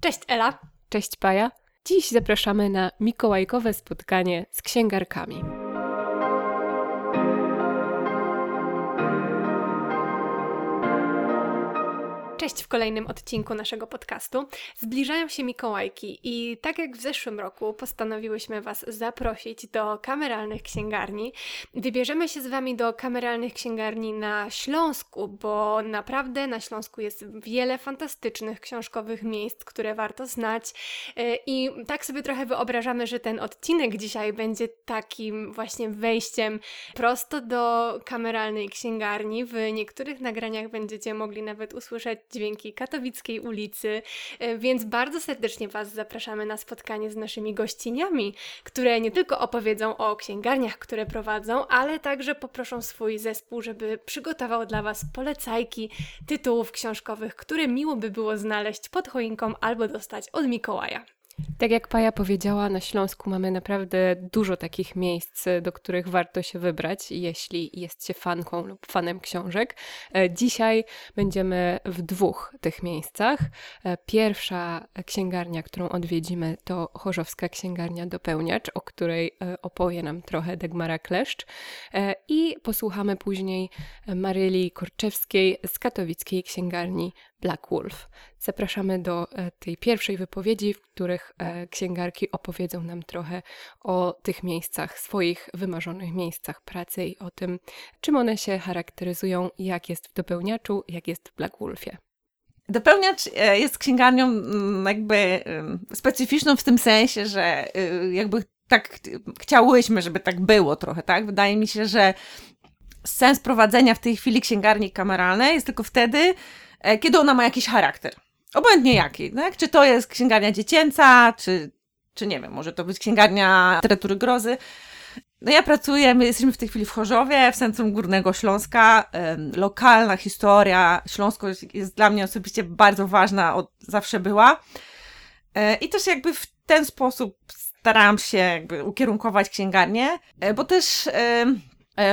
Cześć Ela. Cześć Paja. Dziś zapraszamy na mikołajkowe spotkanie z księgarkami. Cześć w kolejnym odcinku naszego podcastu. Zbliżają się Mikołajki i tak jak w zeszłym roku postanowiłyśmy Was zaprosić do kameralnych księgarni. Wybierzemy się z Wami do kameralnych księgarni na Śląsku, bo naprawdę na Śląsku jest wiele fantastycznych książkowych miejsc, które warto znać. E, I tak sobie trochę wyobrażamy, że ten odcinek dzisiaj będzie takim właśnie wejściem prosto do kameralnej księgarni. W niektórych nagraniach będziecie mogli nawet usłyszeć dźwięki katowickiej ulicy, e, więc bardzo serdecznie Was zapraszamy na spotkanie z naszymi gościniami, które nie tylko opowiedzą o księgarniach, które prowadzą, ale także poproszą swój zespół, żeby przygotował dla Was polecajki tytułów książkowych, które miło by było znaleźć pod choinką albo dostać od Mikołaja. Tak jak Paja powiedziała, na Śląsku mamy naprawdę dużo takich miejsc, do których warto się wybrać, jeśli jest się fanką lub fanem książek. E, dzisiaj będziemy w dwóch tych miejscach. E, pierwsza księgarnia, którą odwiedzimy, to Chorzowska Księgarnia Dopełniacz, o której e, opowie nam trochę Dagmara Kleszcz. I posłuchamy później Maryli Korczewskiej z katowickiej księgarni Black Wolf. Zapraszamy do e, tej pierwszej wypowiedzi, w których e, księgarki opowiedzą nam trochę o tych miejscach, swoich wymarzonych miejscach pracy i o tym, czym one się charakteryzują, jak jest w dopełniaczu, jak jest w Black Wolfie. Dopełniacz e, jest księgarnią jakby specyficzną w tym sensie, że jakby tak chciałyśmy, żeby tak było trochę, tak? Wydaje mi się, że sens prowadzenia w tej chwili księgarni kameralnej jest tylko wtedy, kiedy ona ma jakiś charakter. Obojętnie jaki, tak? Czy to jest księgarnia dziecięca, czy, czy nie wiem, może to być księgarnia literatury grozy. No ja pracuję, my jesteśmy w tej chwili w Chorzowie, w centrum Górnego Śląska. Lokalna historia Śląsko jest, dla mnie osobiście bardzo ważna, od zawsze była. E, I też jakby w ten sposób starałam się jakby ukierunkować księgarnię, e, bo też E,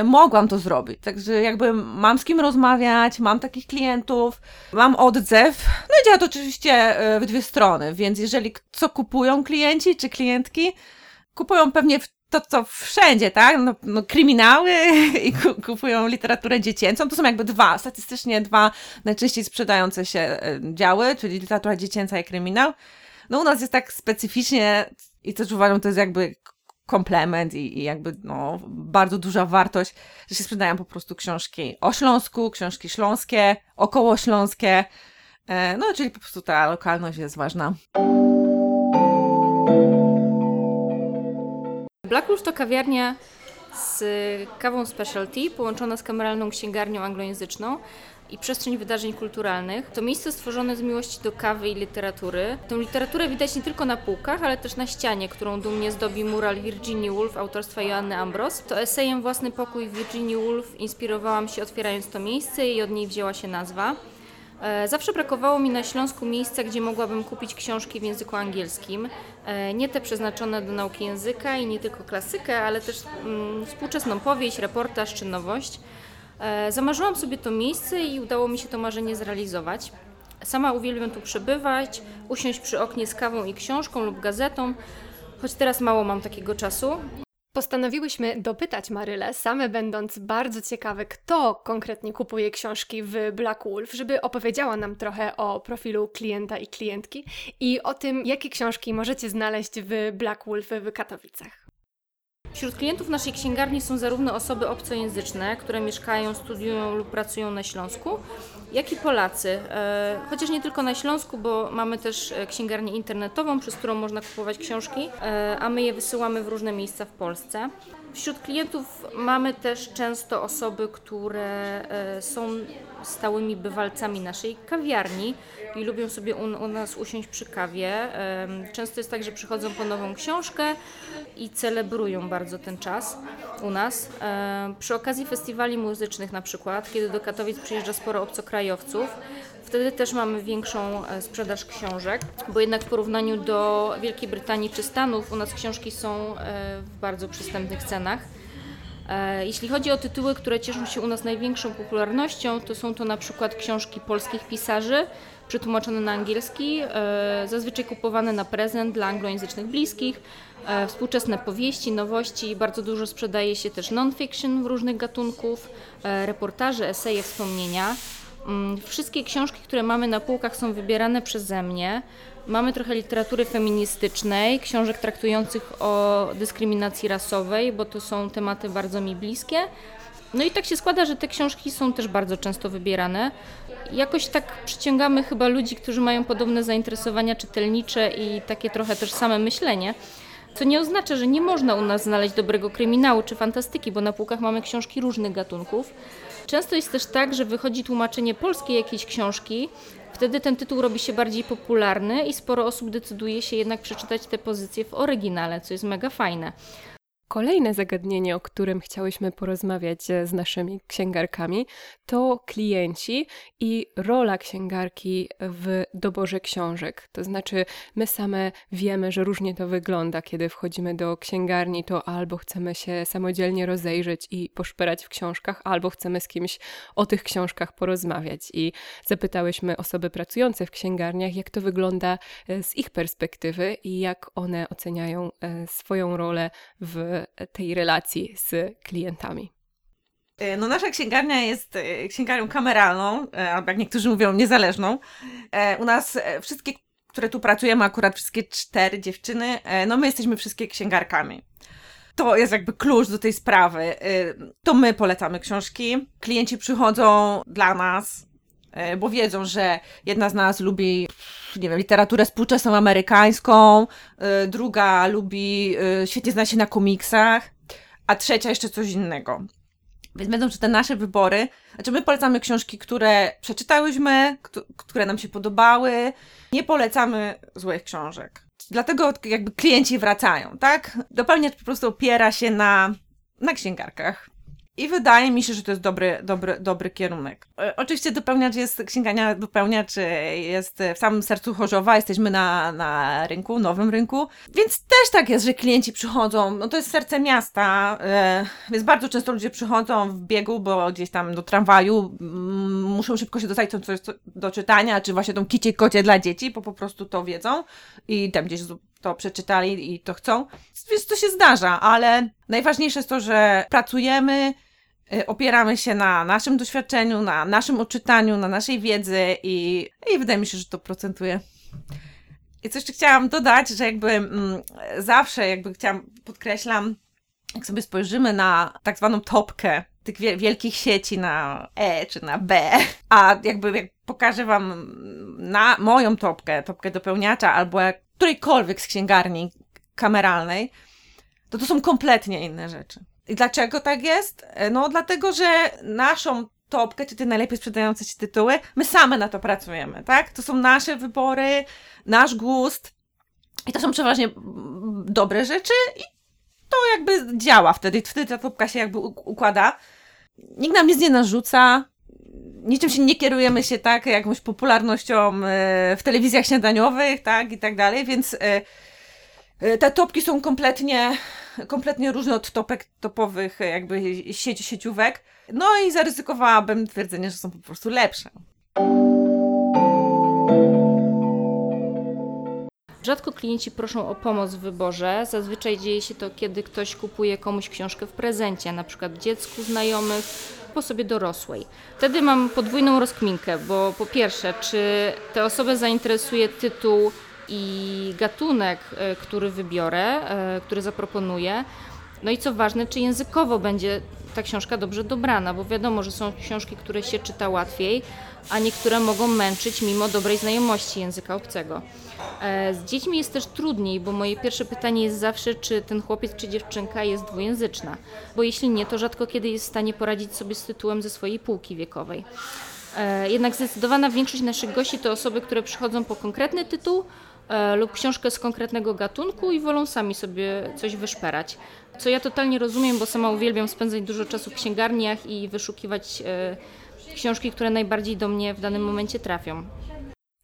mogłam to zrobić. Także jakby mam z kim rozmawiać, mam takich klientów, mam odzew. No i działa to oczywiście e, w dwie strony, więc jeżeli co kupują klienci czy klientki, kupują pewnie to, co wszędzie, tak? No, no, kryminały i kupują literaturę dziecięcą. To są jakby dwa, statystycznie dwa najczęściej sprzedające się e, działy, czyli literatura dziecięca i kryminał. No u nas jest tak specyficznie i też uważam, to jest jakby komplement i, i, jakby no, bardzo duża wartość, że się sprzedają po prostu książki o Śląsku, książki śląskie, około śląskie. E, no, czyli po prostu ta lokalność jest ważna. Black Wolf to kawiarnia z kawą specialty połączona z kameralną księgarnią anglojęzyczną i przestrzeń wydarzeń kulturalnych. To miejsce stworzone z miłości do kawy i literatury. Tę literaturę widać nie tylko na półkach, ale też na ścianie, którą dumnie zdobi mural Virginia Woolf autorstwa Joanny Ambros. To esejem Własny pokój Virginia Woolf inspirowałam się otwierając to miejsce i od niej wzięła się nazwa. E, zawsze brakowało mi na Śląsku miejsca, gdzie mogłabym kupić książki w języku angielskim. E, nie te przeznaczone do nauki języka i nie tylko klasykę, ale też mm, współczesną powieść, reportaż czy nowość. E, zamarzyłam sobie to miejsce i udało mi się to marzenie zrealizować. Sama uwielbiam tu przebywać, usiąść przy oknie z kawą i książką lub gazetą, choć teraz mało mam takiego czasu. Postanowiłyśmy dopytać Marylę, same będąc bardzo ciekawe, kto konkretnie kupuje książki w Black Wolf, żeby opowiedziała nam trochę o profilu klienta i klientki i o tym, jakie książki możecie znaleźć w Black Wolf w Katowicach. Wśród klientów naszej księgarni są zarówno osoby obcojęzyczne, które mieszkają, studiują lub pracują na Śląsku, jak i Polacy. E, chociaż nie tylko na Śląsku, bo mamy też e, księgarnię internetową, przez którą można kupować książki, e, a my je wysyłamy w różne miejsca w Polsce. Wśród klientów mamy też często osoby, które są stałymi bywalcami naszej kawiarni i lubią sobie u, u, nas usiąść przy kawie. Często jest tak, że przychodzą po nową książkę i celebrują bardzo ten czas u nas. Przy okazji festiwali muzycznych na przykład, kiedy do Katowic przyjeżdża sporo obcokrajowców, wtedy też mamy większą e, sprzedaż książek, bo jednak w porównaniu do Wielkiej Brytanii czy Stanów u nas książki są e, w bardzo przystępnych cenach. E, jeśli chodzi o tytuły, które cieszą się u nas największą popularnością, to są to na przykład książki polskich pisarzy, przetłumaczone na angielski, zazwyczaj kupowane na prezent dla anglojęzycznych bliskich, współczesne powieści, nowości, bardzo dużo sprzedaje się też non-fiction w różnych gatunków, reportaże, eseje, wspomnienia. Mm, wszystkie książki, które mamy na półkach są wybierane przeze mnie. Mamy trochę literatury feministycznej, książek traktujących o dyskryminacji rasowej, bo to są tematy bardzo mi bliskie. No i tak się składa, że te książki są też bardzo często wybierane. Jakoś tak przyciągamy chyba ludzi, którzy mają podobne zainteresowania czytelnicze i takie trochę też same myślenie. Co nie oznacza, że nie można u nas znaleźć dobrego kryminału czy fantastyki, bo na półkach mamy książki różnych gatunków. Często jest też tak, że wychodzi tłumaczenie polskie jakiejś książki, wtedy ten tytuł robi się bardziej popularny i sporo osób decyduje się jednak przeczytać te pozycje w oryginale, co jest mega fajne. Kolejne zagadnienie, o którym chciałyśmy porozmawiać e, z naszymi księgarkami, to klienci i rola księgarki w doborze książek. To znaczy, my same wiemy, że różnie to wygląda, kiedy wchodzimy do księgarni, to albo chcemy się samodzielnie rozejrzeć i poszperać w książkach, albo chcemy z kimś o tych książkach porozmawiać. I zapytałyśmy osoby pracujące w księgarniach, jak to wygląda e, z ich perspektywy i jak one oceniają e, swoją rolę w tej relacji z klientami? E, no nasza księgarnia jest e, księgarnią kameralną, e, albo jak niektórzy mówią, niezależną. U nas wszystkie, które tu pracujemy, akurat wszystkie cztery dziewczyny, no my jesteśmy wszystkie księgarkami. To jest jakby klucz do tej sprawy. To my polecamy książki. Klienci przychodzą dla nas, bo wiedzą, że jedna z nas lubi nie wiem, literaturę współczesną amerykańską, y, druga lubi, y, świetnie zna się na komiksach, a trzecia jeszcze coś innego. Więc będą czy te nasze wybory. Znaczy, my polecamy książki, które przeczytałyśmy, które nam się podobały. Nie polecamy złych książek. Dlatego jakby klienci wracają, tak? Dopełniacz po prostu opiera się na, na księgarkach. I wydaje mi się, że to jest dobry, dobry, dobry kierunek. E, oczywiście dopełniacz jest, księgania dopełniacz e, jest w samym sercu Chorzowa, jesteśmy na, na rynku, nowym rynku, więc też tak jest, że klienci przychodzą, no to jest serce miasta, e, więc bardzo często ludzie przychodzą w biegu, bo gdzieś tam do tramwaju mm, muszą szybko się dostać coś do czytania, czy właśnie tą kicie kocie dla dzieci, bo po prostu to wiedzą i tam gdzieś to przeczytali i to chcą. Więc to się zdarza, ale najważniejsze jest to, że pracujemy, opieramy się na naszym doświadczeniu, na naszym odczytaniu, na naszej wiedzy i, i wydaje mi się, że to procentuje. I co jeszcze chciałam dodać, że jakby mm, zawsze jakby chciałam, podkreślam, jak sobie spojrzymy na tak zwaną topkę tych wielkich sieci na E czy na B, a jakby jak pokażę Wam na moją topkę, topkę dopełniacza albo którejkolwiek z księgarni kameralnej, to to są kompletnie inne rzeczy. I dlaczego tak jest? E, no, dlatego, że naszą topkę, czy te najlepiej sprzedające się tytuły, my same na to pracujemy, tak? To są nasze wybory, nasz gust i to są przeważnie dobre rzeczy i to jakby działa wtedy, wtedy ta topka się jakby układa. Nikt nam nic nie narzuca, niczym się nie kierujemy się tak jakąś popularnością e, w telewizjach śniadaniowych, tak, i tak dalej, więc e, te topki są kompletnie kompletnie różne od topek topowych jakby sieci, sieciówek. No i zaryzykowałabym twierdzenie, że są po prostu lepsze. Rzadko klienci proszą o pomoc w wyborze. Zazwyczaj dzieje się to, kiedy ktoś kupuje komuś książkę w prezencie, na przykład dziecku znajomych, po sobie dorosłej. Wtedy mam podwójną rozkminkę, bo po pierwsze, czy tę osobę zainteresuje tytuł i gatunek, e, który wybiorę, e, który zaproponuję. No i co ważne, czy językowo będzie ta książka dobrze dobrana, bo wiadomo, że są książki, które się czyta łatwiej, a niektóre mogą męczyć mimo dobrej znajomości języka obcego. E, z dziećmi jest też trudniej, bo moje pierwsze pytanie jest zawsze, czy ten chłopiec czy dziewczynka jest dwujęzyczna, bo jeśli nie, to rzadko kiedy jest w stanie poradzić sobie z tytułem ze swojej półki wiekowej. Jednak zdecydowana większość naszych gości to osoby, które przychodzą po konkretny tytuł lub książkę z konkretnego gatunku i wolą sami sobie coś wyszperać. Co ja totalnie rozumiem, bo sama uwielbiam spędzać dużo czasu w księgarniach i wyszukiwać e, książki, które najbardziej do mnie w danym momencie trafią.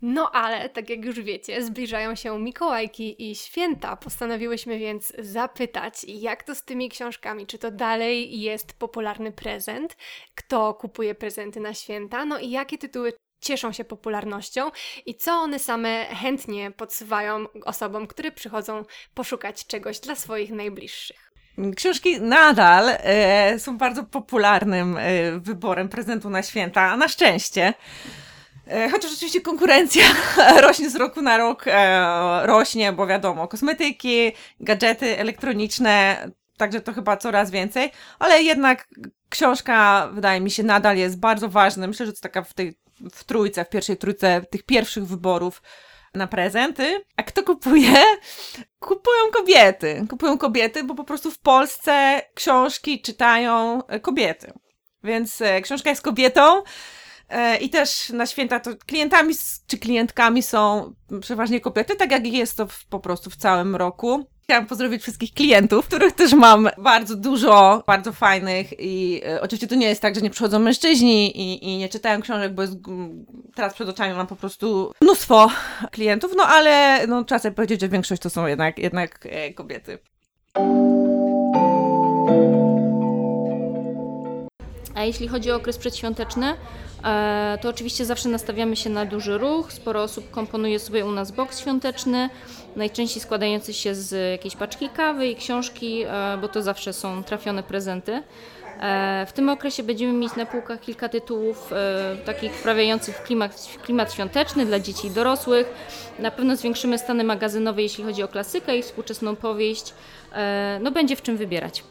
No ale, tak jak już wiecie, zbliżają się Mikołajki i święta. Postanowiłyśmy więc zapytać, jak to z tymi książkami? Czy to dalej jest popularny prezent? Kto kupuje prezenty na święta? No i jakie tytuły cieszą się popularnością i co one same chętnie podsyłają osobom, które przychodzą poszukać czegoś dla swoich najbliższych. Książki nadal e, są bardzo popularnym e, wyborem prezentu na święta, na szczęście. E, chociaż oczywiście konkurencja rośnie z roku na rok, e, rośnie, bo wiadomo, kosmetyki, gadżety elektroniczne, także to chyba coraz więcej, ale jednak książka, wydaje mi się, nadal jest bardzo ważna. Myślę, że to taka w tej w trójce, w pierwszej trójce tych pierwszych wyborów na prezenty. A kto kupuje? Kupują kobiety. Kupują kobiety, bo po prostu w Polsce książki czytają kobiety. Więc e, książka jest kobietą. E, I też na święta to klientami czy klientkami są przeważnie kobiety, tak jak jest to w, po prostu w całym roku. Chciałam pozdrowić wszystkich klientów, których też mam bardzo dużo, bardzo fajnych i e, oczywiście to nie jest tak, że nie przychodzą mężczyźni i, i nie czytają książek, bo jest, teraz przed oczami mam po prostu mnóstwo klientów, no ale no, trzeba sobie powiedzieć, że większość to są jednak, jednak e, kobiety. A jeśli chodzi o okres przedświąteczny, e, to oczywiście zawsze nastawiamy się na duży ruch. Sporo osób komponuje sobie u nas boks świąteczny, najczęściej składający się z jakiejś paczki kawy i książki, e, bo to zawsze są trafione prezenty. E, w tym okresie będziemy mieć na półkach kilka tytułów takich wprawiających klimat, klimat świąteczny dla dzieci i dorosłych. Na pewno zwiększymy stany magazynowe, jeśli chodzi o klasykę i współczesną powieść. No będzie w czym wybierać.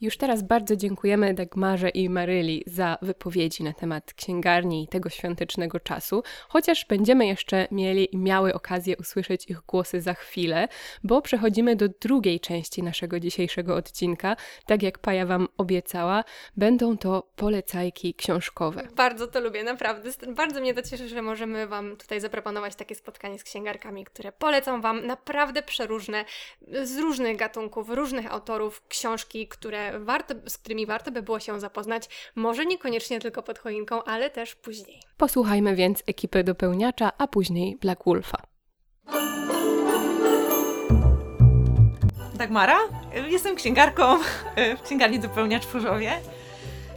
Już teraz bardzo dziękujemy Dagmarze i Maryli za wypowiedzi na temat księgarni i tego świątecznego czasu, chociaż będziemy jeszcze mieli i miały okazję usłyszeć ich głosy za chwilę, bo przechodzimy do drugiej części naszego dzisiejszego odcinka. Tak jak Paja Wam obiecała, będą to polecajki książkowe. Bardzo to lubię, naprawdę. Bardzo mnie to cieszy, że możemy Wam tutaj zaproponować takie spotkanie z księgarkami, które polecą Wam naprawdę przeróżne, z różnych gatunków, różnych autorów książki, które warto, z którymi warto by było się zapoznać, może niekoniecznie tylko pod choinką, ale też później. Posłuchajmy więc ekipy dopełniacza, a później Black Wolfa. Dagmara, jestem księgarką w księgarni Dopełniacz w Chórzowie.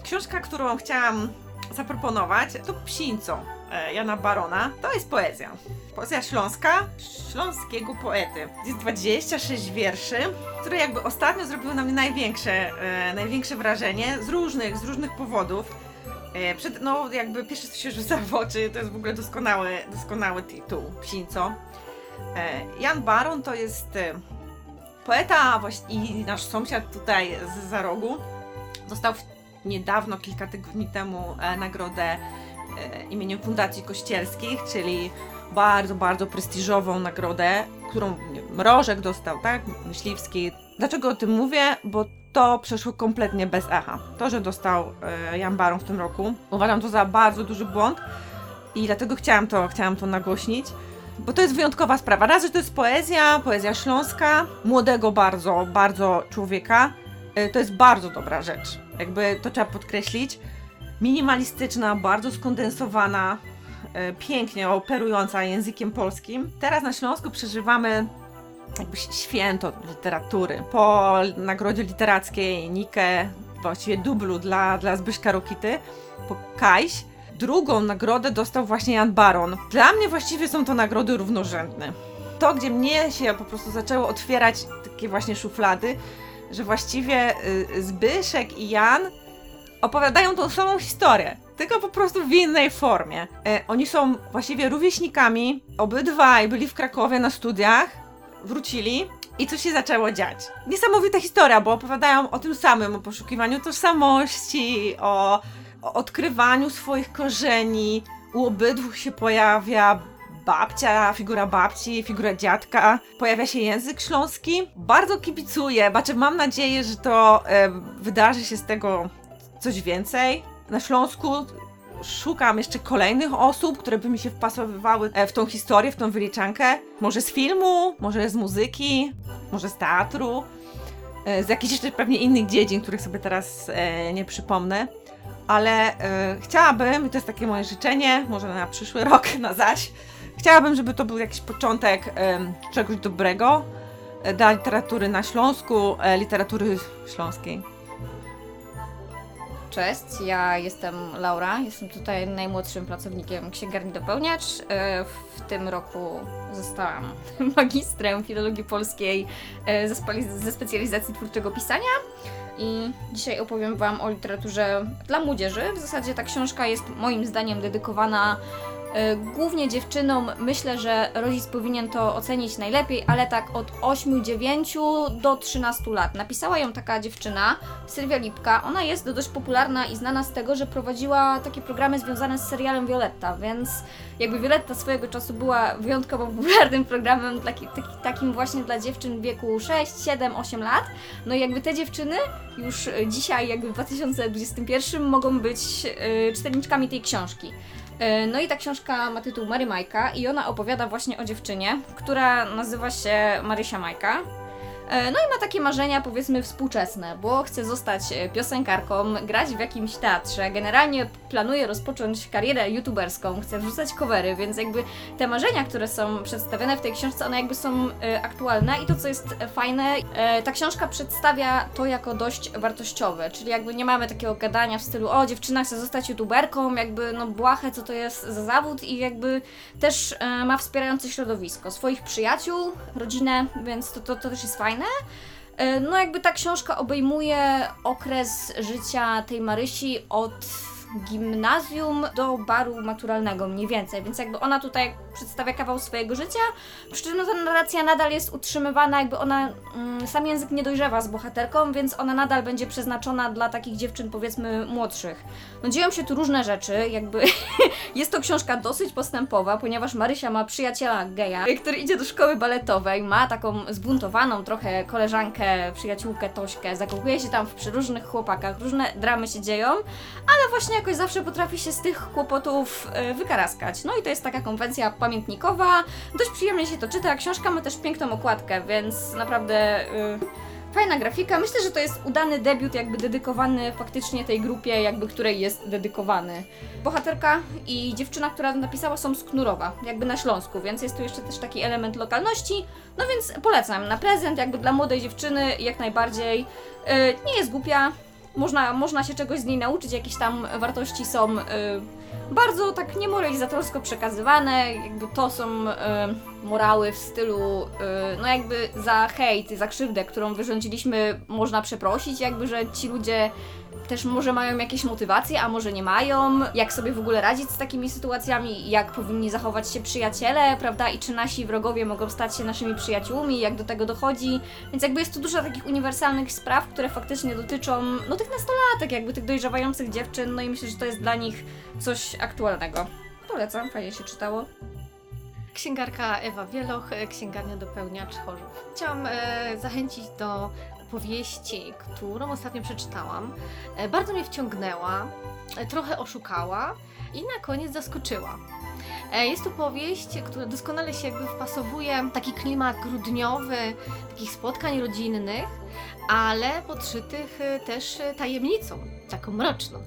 Książka, którą chciałam zaproponować, to Psińco Jana Barona. To jest poezja. Poezja śląska, śląskiego poety. Jest 26 wierszy, które jakby ostatnio zrobiły na mnie największe, e, największe wrażenie z różnych, z różnych powodów. E, przed, no jakby pierwsze co się rzuca w oczy, to jest w ogóle doskonały, doskonały tytuł, Psińco. E, Jan Baron to jest e, poeta i nasz sąsiad tutaj z za rogu. Dostał niedawno, kilka tygodni temu, e, nagrodę e, imieniem Fundacji Kościelskich, czyli bardzo, bardzo prestiżową nagrodę, którą Mrożek dostał, tak? Myśliwski. Dlaczego o tym mówię? Bo to przeszło kompletnie bez echa. To, że dostał e, Jan Baron w tym roku, uważam to za bardzo duży błąd i dlatego chciałam to, chciałam to nagłośnić. Bo to jest wyjątkowa sprawa. Raz, że to jest poezja, poezja śląska, młodego bardzo, bardzo człowieka. E, to jest bardzo dobra rzecz. Jakby to trzeba podkreślić. Minimalistyczna, bardzo skondensowana, e, pięknie operująca językiem polskim. Teraz na Śląsku przeżywamy jakby święto literatury. Po nagrodzie literackiej Nike, właściwie dublu dla, dla Zbyszka Rokity, po Kajś, drugą nagrodę dostał właśnie Jan Baron. Dla mnie właściwie są to nagrody równorzędne. To, gdzie mnie się po prostu zaczęło otwierać takie właśnie szuflady, że właściwie y, Zbyszek i Jan opowiadają tą samą historię, tylko po prostu w innej formie. E, oni są właściwie rówieśnikami, obydwaj byli w Krakowie na studiach, wrócili i co się zaczęło dziać. Niesamowita historia, bo opowiadają o tym samym, o poszukiwaniu tożsamości, o, o odkrywaniu swoich korzeni. U obydwu się pojawia babcia, figura babci, figura dziadka, pojawia się język śląski. Bardzo kibicuję, znaczy mam nadzieję, że to e, wydarzy się z tego coś więcej. Na Śląsku szukam jeszcze kolejnych osób, które by mi się wpasowywały e, w tą historię, w tą wyliczankę. Może z filmu, może z muzyki, może z teatru, e, z jakichś jeszcze pewnie innych dziedzin, których sobie teraz e, nie przypomnę. ale chciałabym, i to jest takie moje życzenie, może na przyszły rok, na zaś, chciałabym, żeby to był jakiś początek czegoś dobrego dla literatury na Śląsku, literatury śląskiej. Cześć, ja jestem Laura, jestem tutaj najmłodszym pracownikiem księgarni Dopełniacz. E, W tym roku zostałam magistrem filologii polskiej e, ze specjalizacji twórczego pisania i dzisiaj opowiem Wam o literaturze dla młodzieży. W zasadzie ta książka jest moim zdaniem dedykowana głównie dziewczynom. Myślę, że rodzic powinien to ocenić najlepiej, ale tak od 8-9 do 13 lat. Napisała ją taka dziewczyna, Sylwia Lipka. Ona jest dość popularna i znana z tego, że prowadziła takie programy związane z serialem Violetta, więc jakby Violetta swojego czasu była wyjątkowo popularnym programem taki, taki, takim właśnie dla dziewczyn w wieku 6, 7, 8 lat. No i jakby te dziewczyny już e, dzisiaj, jakby w 2021 mogą być e, czytelniczkami tej książki. E, No i ta książka ma tytuł Mary Majka i ona opowiada właśnie o dziewczynie, która nazywa się Marysia Majka. E, No i ma takie marzenia powiedzmy współczesne, bo chce zostać e, piosenkarką, grać w jakimś teatrze, generalnie planuje rozpocząć karierę youtuberską, chce wrzucać covery, więc jakby te marzenia, które są przedstawione w tej książce, one jakby są e, aktualne. I to co jest fajne, ta książka przedstawia to jako dość wartościowe, czyli jakby nie mamy takiego gadania w stylu o dziewczyna chce zostać youtuberką, jakby no błahe co to jest za zawód. I jakby też ma wspierające środowisko, swoich przyjaciół, rodzinę, więc to, to, to też jest fajne. E, No jakby ta książka obejmuje okres życia tej Marysi od gimnazjum do baru maturalnego mniej więcej, więc jakby ona tutaj przedstawia kawał swojego życia, przy czym no, ta narracja nadal jest utrzymywana, jakby ona, mm, sam język nie dojrzewa z bohaterką, więc ona nadal będzie przeznaczona dla takich dziewczyn powiedzmy młodszych. No dzieją się tu różne rzeczy, jakby jest to książka dosyć postępowa, ponieważ Marysia ma przyjaciela geja, który idzie do szkoły baletowej, ma taką zbuntowaną trochę koleżankę, przyjaciółkę Tośkę, zakochuje się tam w przeróżnych chłopakach, różne dramy się dzieją, ale właśnie jakoś zawsze potrafi się z tych kłopotów e, wykaraskać. No i to jest taka konwencja pamiętnikowa, dość przyjemnie się to czyta, książka ma też piękną okładkę, więc naprawdę... e, Fajna grafika. Myślę, że to jest udany debiut, jakby dedykowany faktycznie tej grupie, jakby której jest dedykowany. Bohaterka i dziewczyna, która napisała, są z Knurowa, jakby na Śląsku, więc jest tu jeszcze też taki element lokalności. No więc polecam na prezent, jakby dla młodej dziewczyny, jak najbardziej. Yy, nie jest głupia, można, można się czegoś z niej nauczyć, jakieś tam wartości są yy, bardzo tak niemoralizatorsko przekazywane, jakby to są yy, morały w stylu, yy, no jakby za hejt, za krzywdę, którą wyrządziliśmy, można przeprosić, jakby, że ci ludzie też może mają jakieś motywacje, a może nie mają, jak sobie w ogóle radzić z takimi sytuacjami, jak powinni zachować się przyjaciele, prawda, i czy nasi wrogowie mogą stać się naszymi przyjaciółmi, jak do tego dochodzi, więc jakby jest tu dużo takich uniwersalnych spraw, które faktycznie dotyczą, no tych nastolatek, jakby tych dojrzewających dziewczyn, no i myślę, że to jest dla nich coś aktualnego. Polecam, fajnie się czytało. Księgarka Ewa Wieloch, e, księgarnia Dopełniacz Chorzów. Chciałam e, zachęcić do powieści, którą ostatnio przeczytałam. E, bardzo mnie wciągnęła, e, trochę oszukała i na koniec zaskoczyła. E, Jest to powieść, która doskonale się jakby wpasowuje w taki klimat grudniowy, takich spotkań rodzinnych, ale podszytych też tajemnicą, taką mroczną.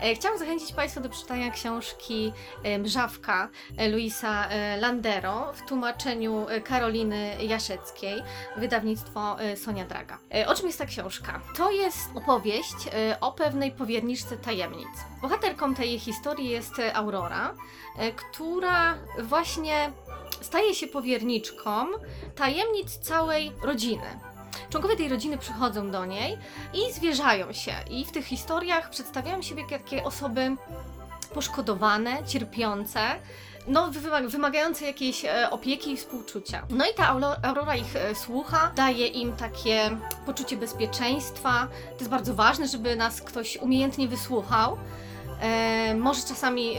E, Chciałam zachęcić Państwa do przeczytania książki e, Mrzawka e, Luisa Landero w tłumaczeniu Karoliny Jaszeckiej, wydawnictwo Sonia Draga. O czym jest ta książka? To jest opowieść o pewnej powierniczce tajemnic. Bohaterką tej historii jest Aurora, która właśnie staje się powierniczką tajemnic całej rodziny. Członkowie tej rodziny przychodzą do niej i zwierzają się. I w tych historiach przedstawiają siebie takie osoby poszkodowane, cierpiące, no, wyma- wymagające jakiejś e, opieki i współczucia. No i ta Aurora ich e, słucha, daje im takie poczucie bezpieczeństwa. To jest bardzo ważne, żeby nas ktoś umiejętnie wysłuchał. E, może czasami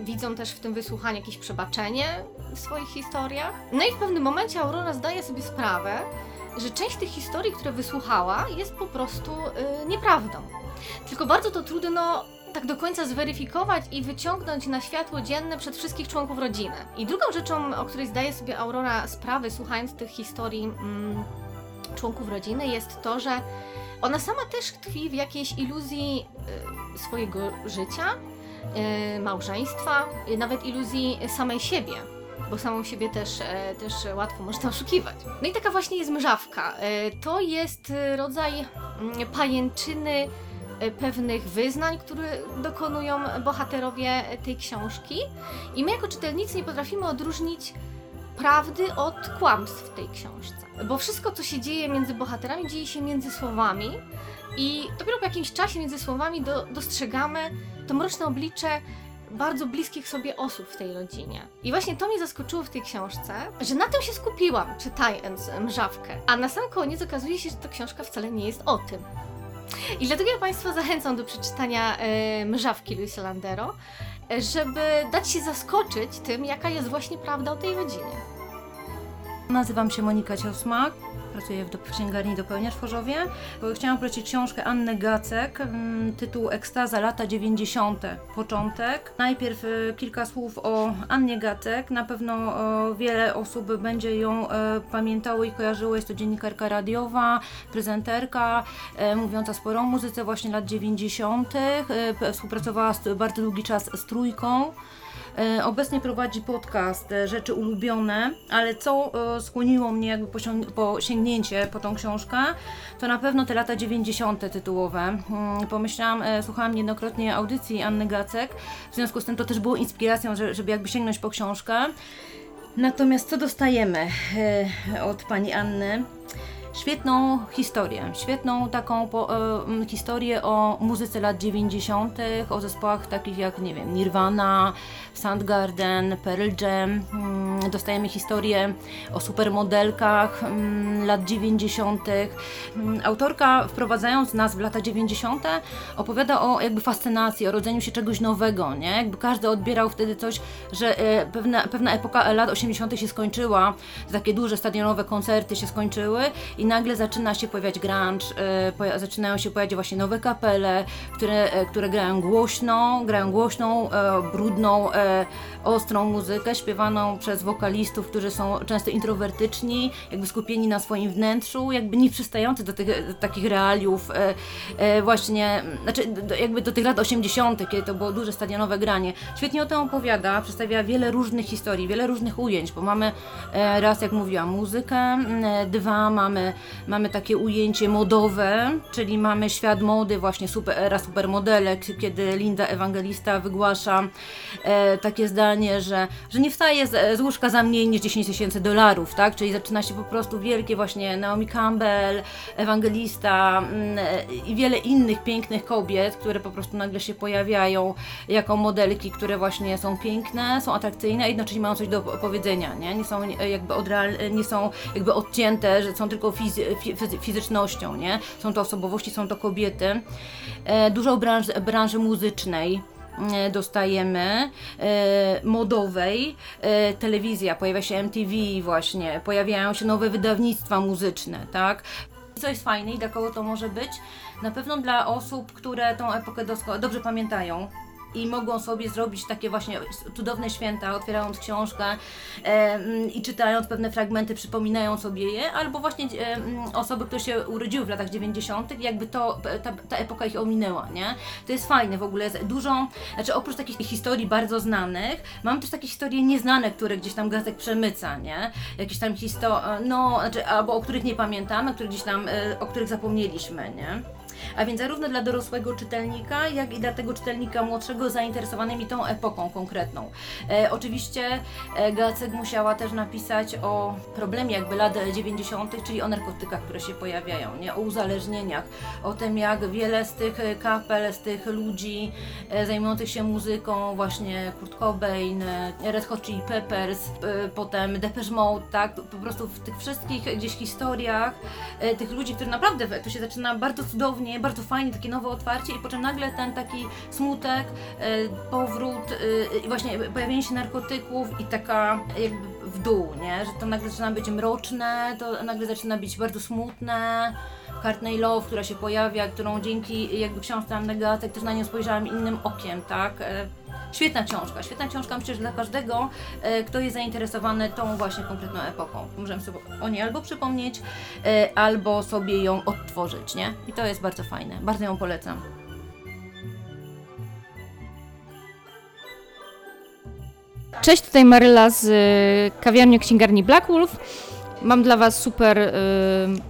widzą też w tym wysłuchaniu jakieś przebaczenie w swoich historiach. No i w pewnym momencie Aurora zdaje sobie sprawę, że część tych historii, które wysłuchała, jest po prostu y, nieprawdą. Tylko bardzo to trudno tak do końca zweryfikować i wyciągnąć na światło dzienne przed wszystkich członków rodziny. I drugą rzeczą, o której zdaje sobie Aurora sprawę, słuchając tych historii mm, członków rodziny jest to, że ona sama też tkwi w jakiejś iluzji y, swojego życia, y, małżeństwa, nawet iluzji samej siebie. Bo samą siebie też, e, też łatwo można oszukiwać. No i taka właśnie jest mrzawka. E, To jest e, rodzaj mm, pajęczyny pewnych wyznań, które dokonują bohaterowie tej książki. I my jako czytelnicy nie potrafimy odróżnić prawdy od kłamstw w tej książce. Bo wszystko, co się dzieje między bohaterami, dzieje się między słowami i dopiero po jakimś czasie między słowami do, dostrzegamy to mroczne oblicze bardzo bliskich sobie osób w tej rodzinie. I właśnie to mnie zaskoczyło w tej książce, że na tym się skupiłam, czytając Mrzawkę. A na sam koniec okazuje się, że ta książka wcale nie jest o tym. I dlatego ja Państwa zachęcam do przeczytania e, Mrzawki Luisa Landero, żeby dać się zaskoczyć tym, jaka jest właśnie prawda o tej rodzinie. Nazywam się Monika Ciosmak, pracuję w, do, księgarni Dopełniacz w Chorzowie. Chciałam polecić książkę Anny Gacek, mm, tytuł Ekstaza lata 90. Początek. Najpierw e, kilka słów o Annie Gacek. Na pewno e, wiele osób będzie ją e, pamiętało i kojarzyło. Jest to dziennikarka radiowa, prezenterka, mówiąca sporo o muzyce właśnie lat 90. E, p- współpracowała bardzo długi czas z Trójką. E, Obecnie prowadzi podcast e, Rzeczy Ulubione, ale co e, skłoniło mnie jakby po, sięgnięcie po tą książkę, to na pewno te lata 90. tytułowe. Mm, Pomyślałam, słuchałam niejednokrotnie audycji Anny Gacek, w związku z tym to też było inspiracją, że- żeby jakby sięgnąć po książkę. Natomiast co dostajemy od pani Anny? Świetną historię, świetną taką po, e, historię o muzyce lat 90., o zespołach takich jak, nie wiem, Nirvana, Soundgarden, Pearl Jam. Mm, Dostajemy historię o supermodelkach mm, lat 90. Mm, Autorka, wprowadzając nas w lata 90., opowiada o jakby fascynacji, o rodzeniu się czegoś nowego, nie? Jakby każdy odbierał wtedy coś, że e, pewna, pewna epoka lat 80. się skończyła, takie duże stadionowe koncerty się skończyły i nagle zaczyna się pojawiać grunge, e, zaczynają się pojawiać właśnie nowe kapele, które, e, które grają głośno, grają głośną, e, brudną, ostrą muzykę śpiewaną przez wokalistów, którzy są często introwertyczni, jakby skupieni na swoim wnętrzu, jakby nie przystający do tych do takich realiów właśnie, znaczy jakby do tych lat 80., kiedy to było duże stadionowe granie. Świetnie o tym opowiada, przedstawia wiele różnych historii, wiele różnych ujęć, bo mamy raz, jak mówiłam, muzykę, dwa, mamy, mamy takie ujęcie modowe, czyli mamy świat mody, właśnie super, era supermodelek, kiedy Linda Ewangelista wygłasza e, takie zdanie, że, że nie wstaje z, z łóżka za mniej niż 10 tysięcy dolarów, tak? Czyli zaczyna się po prostu wielkie właśnie Naomi Campbell, Ewangelista mm, e, i wiele innych pięknych kobiet, które po prostu nagle się pojawiają jako modelki, które właśnie są piękne, są atrakcyjne, a jednocześnie mają coś do powiedzenia, nie? Nie są e, jakby odreal, nie są jakby odcięte, że są tylko fizy, fizy, fizycznością, nie? Są to osobowości, są to kobiety. E, dużo branż, branży muzycznej e, dostajemy, e, modowej, telewizja, pojawia się MTV właśnie, pojawiają się nowe wydawnictwa muzyczne, tak? Co jest fajne i dla kogo to może być? Na pewno dla osób, które tą epokę dobrze pamiętają i mogą sobie zrobić takie właśnie cudowne święta, otwierając książkę e, mm, i czytając pewne fragmenty, przypominają sobie je, albo właśnie e, mm, osoby, które się urodziły w latach 90., jakby to, ta, ta epoka ich ominęła, nie? To jest fajne w ogóle, dużo, znaczy oprócz takich historii bardzo znanych, mam też takie historie nieznane, które gdzieś tam Gazek przemyca, nie? Jakieś tam historie, no, znaczy, albo o których nie pamiętamy, które gdzieś tam, e, o których zapomnieliśmy, nie? A więc zarówno dla dorosłego czytelnika, jak i dla tego czytelnika młodszego zainteresowanymi tą epoką konkretną. E, oczywiście e, Gacek musiała też napisać o problemie jakby lat 90., czyli o narkotykach, które się pojawiają, nie? o uzależnieniach, o tym jak wiele z tych kapel, z tych ludzi e, zajmujących się muzyką, właśnie Kurt Cobain, e, Red Hot Chili Peppers, potem Depeche Mode, tak? Po prostu w tych wszystkich gdzieś historiach tych ludzi, którzy naprawdę, to się zaczyna bardzo cudownie, bardzo fajnie, takie nowe otwarcie i potem nagle ten taki smutek, e, powrót e, i właśnie pojawienie się narkotyków i taka jakby w dół, nie? Że to nagle zaczyna być mroczne, to nagle zaczyna być bardzo smutne. Courtney Love, która się pojawia, którą dzięki jakby książce Anny Gatek też na nią spojrzałam innym okiem, tak? E, Świetna książka, świetna książka myślę, że dla każdego, e, kto jest zainteresowany tą właśnie konkretną epoką. Możemy sobie o niej albo przypomnieć, e, albo sobie ją odtworzyć, nie? I to jest bardzo fajne, bardzo ją polecam. Cześć, tutaj Maryla z kawiarni księgarni Black Wolf. Mam dla Was super y,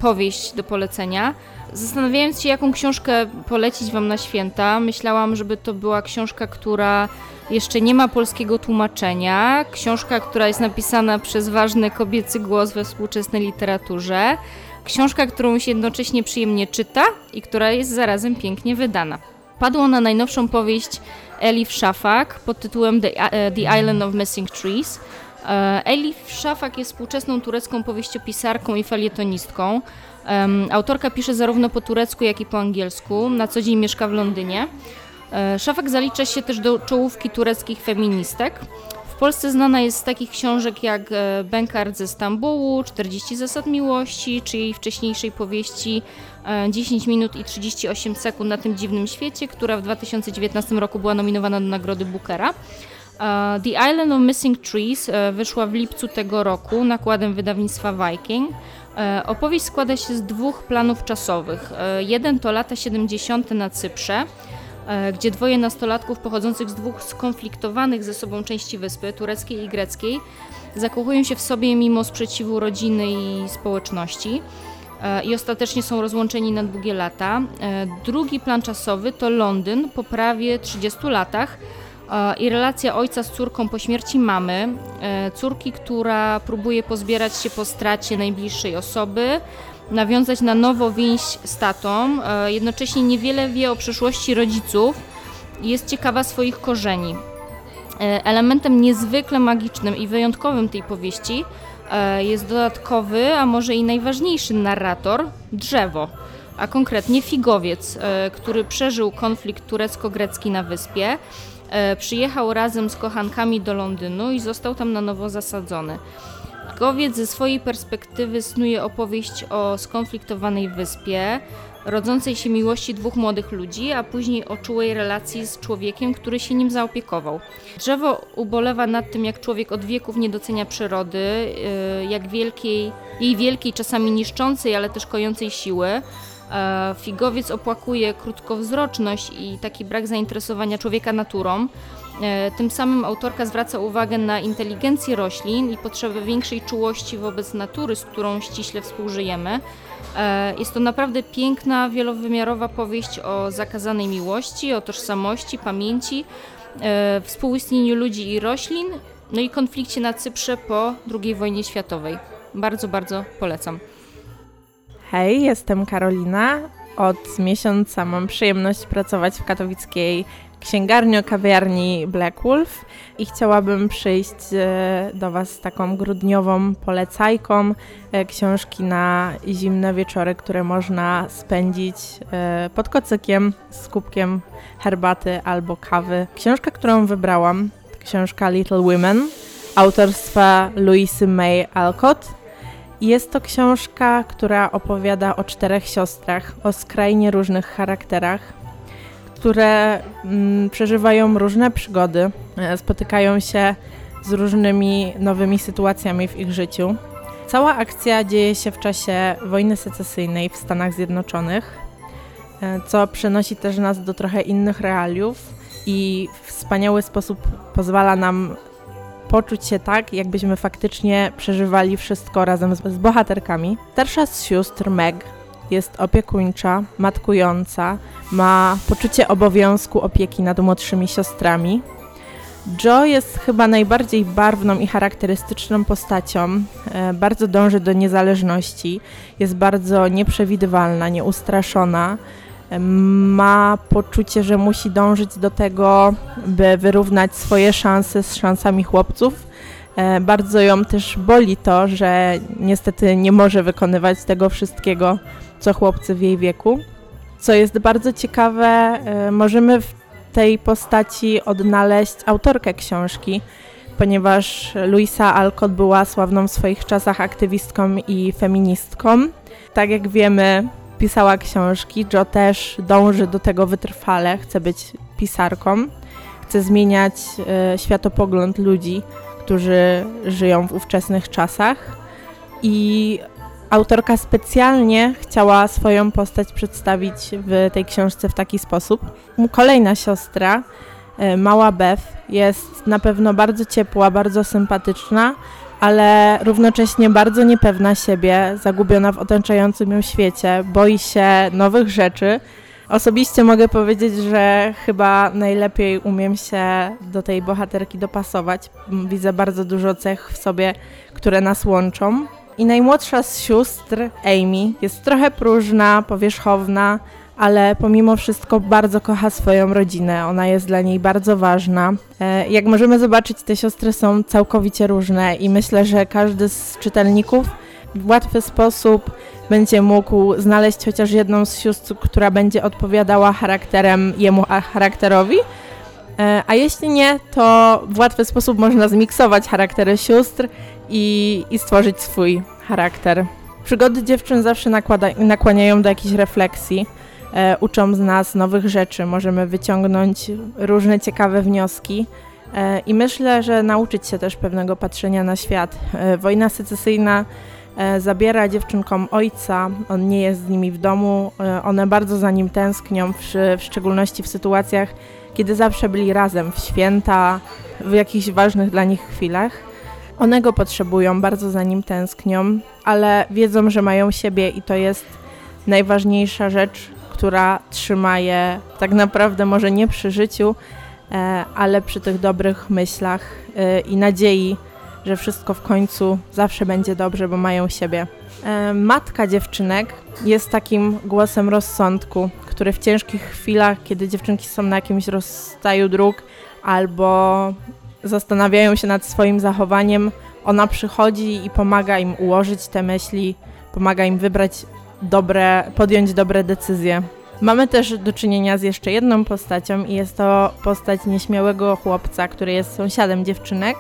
powieść do polecenia. Zastanawiając się, jaką książkę polecić Wam na święta, myślałam, żeby to była książka, która jeszcze nie ma polskiego tłumaczenia. Książka, która jest napisana przez ważny kobiecy głos we współczesnej literaturze. Książka, którą się jednocześnie przyjemnie czyta i która jest zarazem pięknie wydana. Padło na najnowszą powieść Elif Shafak pod tytułem The, e, The Island of Missing Trees. E, Elif Shafak jest współczesną turecką powieściopisarką i felietonistką. Autorka pisze zarówno po turecku, jak i po angielsku. Na co dzień mieszka w Londynie. E, Szafak zalicza się też do czołówki tureckich feministek. W Polsce znana jest z takich książek jak Benkart ze Stambułu, 40 zasad miłości, czy jej wcześniejszej powieści 10 minut i 38 sekund na tym dziwnym świecie, która w 2019 roku była nominowana do nagrody Bookera. The Island of Missing Trees e, wyszła w lipcu tego roku nakładem wydawnictwa Viking. E, opowieść składa się z dwóch planów czasowych. E, jeden to lata 70. na Cyprze, gdzie dwoje nastolatków pochodzących z dwóch skonfliktowanych ze sobą części wyspy, tureckiej i greckiej, zakochują się w sobie mimo sprzeciwu rodziny i społeczności. I ostatecznie są rozłączeni na długie lata. Drugi plan czasowy to Londyn po prawie 30 latach i relacja ojca z córką po śmierci mamy, córki, która próbuje pozbierać się po stracie najbliższej osoby, nawiązać na nowo więź z tatą, jednocześnie niewiele wie o przeszłości rodziców i jest ciekawa swoich korzeni. Elementem niezwykle magicznym i wyjątkowym tej powieści E, jest dodatkowy, a może i najważniejszy narrator drzewo, a konkretnie figowiec, e, który przeżył konflikt turecko-grecki na wyspie. E, przyjechał razem z kochankami do Londynu i został tam na nowo zasadzony. Figowiec ze swojej perspektywy snuje opowieść o skonfliktowanej wyspie, rodzącej się miłości dwóch młodych ludzi, a później o czułej relacji z człowiekiem, który się nim zaopiekował. Drzewo ubolewa nad tym, jak człowiek od wieków nie docenia przyrody, y, jak wielkiej, jej wielkiej, czasami niszczącej, ale też kojącej siły. E, figowiec opłakuje krótkowzroczność i taki brak zainteresowania człowieka naturą. E, tym samym autorka zwraca uwagę na inteligencję roślin i potrzebę większej czułości wobec natury, z którą ściśle współżyjemy. E, jest to naprawdę piękna, wielowymiarowa powieść o zakazanej miłości, o tożsamości, pamięci, współistnieniu ludzi i roślin, no i konflikcie na Cyprze po II wojnie światowej. Bardzo, bardzo polecam. Hej, jestem Karolina. Od miesiąca mam przyjemność pracować w katowickiej księgarni o kawiarni Black Wolf i chciałabym przyjść e, do Was z taką grudniową polecajką e, książki na zimne wieczory, które można spędzić e, pod kocykiem z kubkiem herbaty albo kawy. Książka, którą wybrałam, książka Little Women autorstwa Louisy May Alcott. Jest to książka, która opowiada o czterech siostrach, o skrajnie różnych charakterach, które mm, przeżywają różne przygody, e, spotykają się z różnymi nowymi sytuacjami w ich życiu. Cała akcja dzieje się w czasie wojny secesyjnej w Stanach Zjednoczonych, e, co przenosi też nas do trochę innych realiów i w wspaniały sposób pozwala nam poczuć się tak, jakbyśmy faktycznie przeżywali wszystko razem z, z bohaterkami. Starsza z sióstr, Meg, jest opiekuńcza, matkująca, ma poczucie obowiązku opieki nad młodszymi siostrami. Jo jest chyba najbardziej barwną i charakterystyczną postacią. E, bardzo dąży do niezależności, jest bardzo nieprzewidywalna, nieustraszona. Ma poczucie, że musi dążyć do tego, by wyrównać swoje szanse z szansami chłopców. E, bardzo ją też boli to, że niestety nie może wykonywać tego wszystkiego, co chłopcy w jej wieku. Co jest bardzo ciekawe, e, możemy w tej postaci odnaleźć autorkę książki, ponieważ Luisa Alcott była sławną w swoich czasach aktywistką i feministką. Tak jak wiemy, pisała książki. Jo też dąży do tego wytrwale, chce być pisarką. chce zmieniać e, światopogląd ludzi, którzy żyją w ówczesnych czasach. I autorka specjalnie chciała swoją postać przedstawić w tej książce w taki sposób. Kolejna siostra, e, mała Beth, jest na pewno bardzo ciepła, bardzo sympatyczna, ale równocześnie bardzo niepewna siebie, zagubiona w otaczającym ją świecie, boi się nowych rzeczy. Osobiście mogę powiedzieć, że chyba najlepiej umiem się do tej bohaterki dopasować. Widzę bardzo dużo cech w sobie, które nas łączą. I najmłodsza z sióstr, Amy, jest trochę próżna, powierzchowna, ale pomimo wszystko bardzo kocha swoją rodzinę. Ona jest dla niej bardzo ważna. E, jak możemy zobaczyć, te siostry są całkowicie różne i myślę, że każdy z czytelników w łatwy sposób będzie mógł znaleźć chociaż jedną z sióstr, która będzie odpowiadała charakterem jemu charakterowi. E, a jeśli nie, to w łatwy sposób można zmiksować charaktery sióstr i, i stworzyć swój charakter. Przygody dziewczyn zawsze nakłada, nakłaniają do jakiejś refleksji, uczą z nas nowych rzeczy, możemy wyciągnąć różne ciekawe wnioski. E, I myślę, że nauczyć się też pewnego patrzenia na świat. E, wojna secesyjna e, zabiera dziewczynkom ojca, on nie jest z nimi w domu, e, one bardzo za nim tęsknią, w szczególności w sytuacjach, kiedy zawsze byli razem, w święta, w jakichś ważnych dla nich chwilach. One go potrzebują, bardzo za nim tęsknią, ale wiedzą, że mają siebie i to jest najważniejsza rzecz, która trzyma je tak naprawdę może nie przy życiu, e, ale przy tych dobrych myślach e, i nadziei, że wszystko w końcu zawsze będzie dobrze, bo mają siebie. E, matka dziewczynek jest takim głosem rozsądku, który w ciężkich chwilach, kiedy dziewczynki są na jakimś rozstaju dróg albo zastanawiają się nad swoim zachowaniem, ona przychodzi i pomaga im ułożyć te myśli, pomaga im wybrać dobre, podjąć dobre decyzje. Mamy też do czynienia z jeszcze jedną postacią i jest to postać nieśmiałego chłopca, który jest sąsiadem dziewczynek.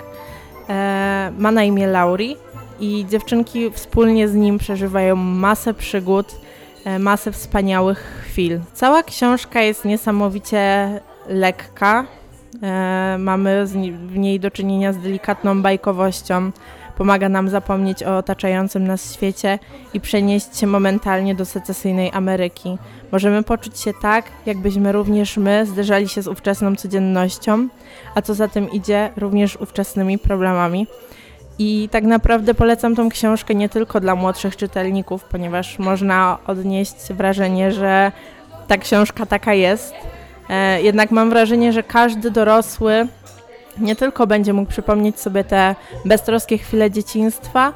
E, ma na imię Lauri i dziewczynki wspólnie z nim przeżywają masę przygód, e, masę wspaniałych chwil. Cała książka jest niesamowicie lekka, E, mamy w niej do czynienia z delikatną bajkowością. Pomaga nam zapomnieć o otaczającym nas świecie i przenieść się momentalnie do secesyjnej Ameryki. Możemy poczuć się tak, jakbyśmy również my zderzali się z ówczesną codziennością, a co za tym idzie, również ówczesnymi problemami. I tak naprawdę polecam tą książkę nie tylko dla młodszych czytelników, ponieważ można odnieść wrażenie, że ta książka taka jest, E, jednak mam wrażenie, że każdy dorosły nie tylko będzie mógł przypomnieć sobie te beztroskie chwile dzieciństwa,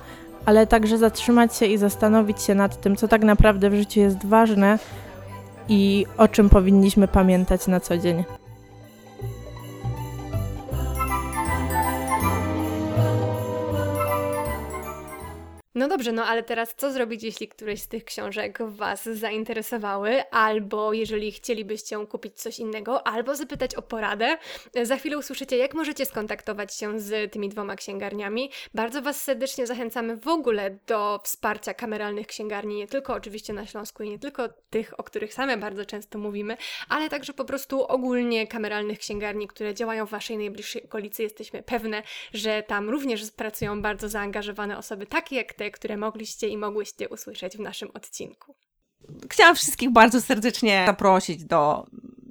ale także zatrzymać się i zastanowić się nad tym, co tak naprawdę w życiu jest ważne i o czym powinniśmy pamiętać na co dzień. No dobrze, no ale teraz co zrobić, jeśli któreś z tych książek Was zainteresowały, albo jeżeli chcielibyście kupić coś innego, albo zapytać o poradę? Za chwilę usłyszycie, jak możecie skontaktować się z tymi dwoma księgarniami. Bardzo Was serdecznie zachęcamy w ogóle do wsparcia kameralnych księgarni, nie tylko oczywiście na Śląsku i nie tylko tych, o których same bardzo często mówimy, ale także po prostu ogólnie kameralnych księgarni, które działają w Waszej najbliższej okolicy. Jesteśmy pewne, że tam również pracują bardzo zaangażowane osoby, takie jak te, które mogliście i mogłyście usłyszeć w naszym odcinku. Chciałam wszystkich bardzo serdecznie zaprosić do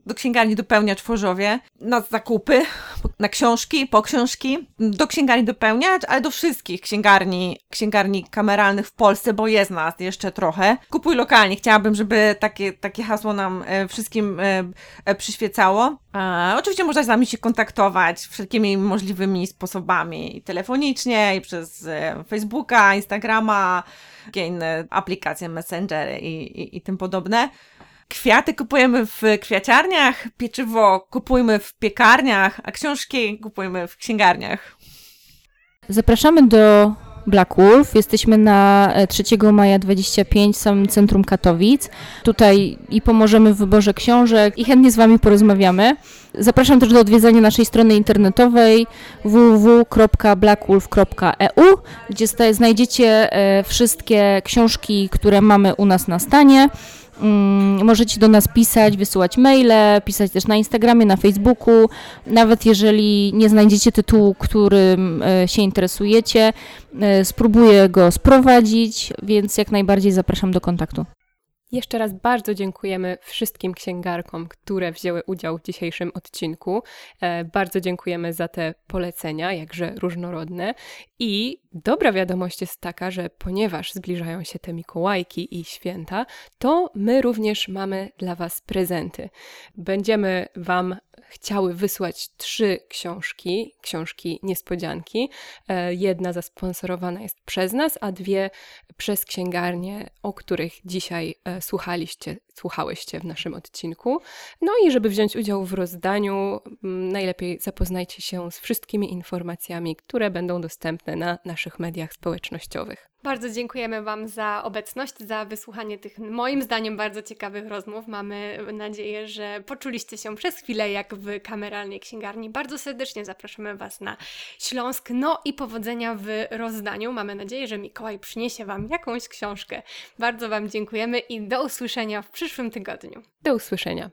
do księgarni Dopełniacz w Chorzowie na zakupy, na książki, po książki, do księgarni Dopełniacz, ale do wszystkich księgarni, księgarni kameralnych w Polsce, bo jest nas jeszcze trochę. Kupuj lokalnie. Chciałabym, żeby takie, takie hasło nam e, wszystkim e, e, przyświecało. E, oczywiście można z nami się kontaktować wszelkimi możliwymi sposobami, i telefonicznie, i przez Facebooka, Instagrama, inne aplikacje, messengery i, i, i tym podobne. Kwiaty kupujemy w kwiaciarniach, pieczywo kupujmy w piekarniach, a książki kupujmy w księgarniach. Zapraszamy do Black Wolf. Jesteśmy na 3 e, maja 25 w samym centrum Katowic. Tutaj i pomożemy w wyborze książek i chętnie z Wami porozmawiamy. Zapraszam też do odwiedzania naszej strony internetowej www.blackwolf.eu, gdzie znajdziecie e, wszystkie książki, które mamy u nas na stanie możecie do nas pisać, wysyłać maile, pisać też na Instagramie, na Facebooku. Nawet jeżeli nie znajdziecie tytułu, którym e, się interesujecie, e, spróbuję go sprowadzić, więc jak najbardziej zapraszam do kontaktu. Jeszcze raz bardzo dziękujemy wszystkim księgarkom, które wzięły udział w dzisiejszym odcinku. E, bardzo dziękujemy za te polecenia, jakże różnorodne. I dobra wiadomość jest taka, że ponieważ zbliżają się te Mikołajki i święta, to my również mamy dla Was prezenty. Będziemy Wam chciały wysłać trzy książki, książki niespodzianki. E, jedna zasponsorowana jest przez nas, a dwie przez księgarnię, o których dzisiaj e, słuchaliście, słuchałyście w naszym odcinku. No i żeby wziąć udział w rozdaniu, najlepiej zapoznajcie się z wszystkimi informacjami, które będą dostępne na naszych mediach społecznościowych. Bardzo dziękujemy Wam za obecność, za wysłuchanie tych moim zdaniem bardzo ciekawych rozmów. Mamy nadzieję, że poczuliście się przez chwilę jak w kameralnej księgarni. Bardzo serdecznie zapraszamy Was na Śląsk. No i powodzenia w rozdaniu. Mamy nadzieję, że Mikołaj przyniesie Wam jakąś książkę. Bardzo Wam dziękujemy i do usłyszenia w przyszłym tygodniu. Do usłyszenia.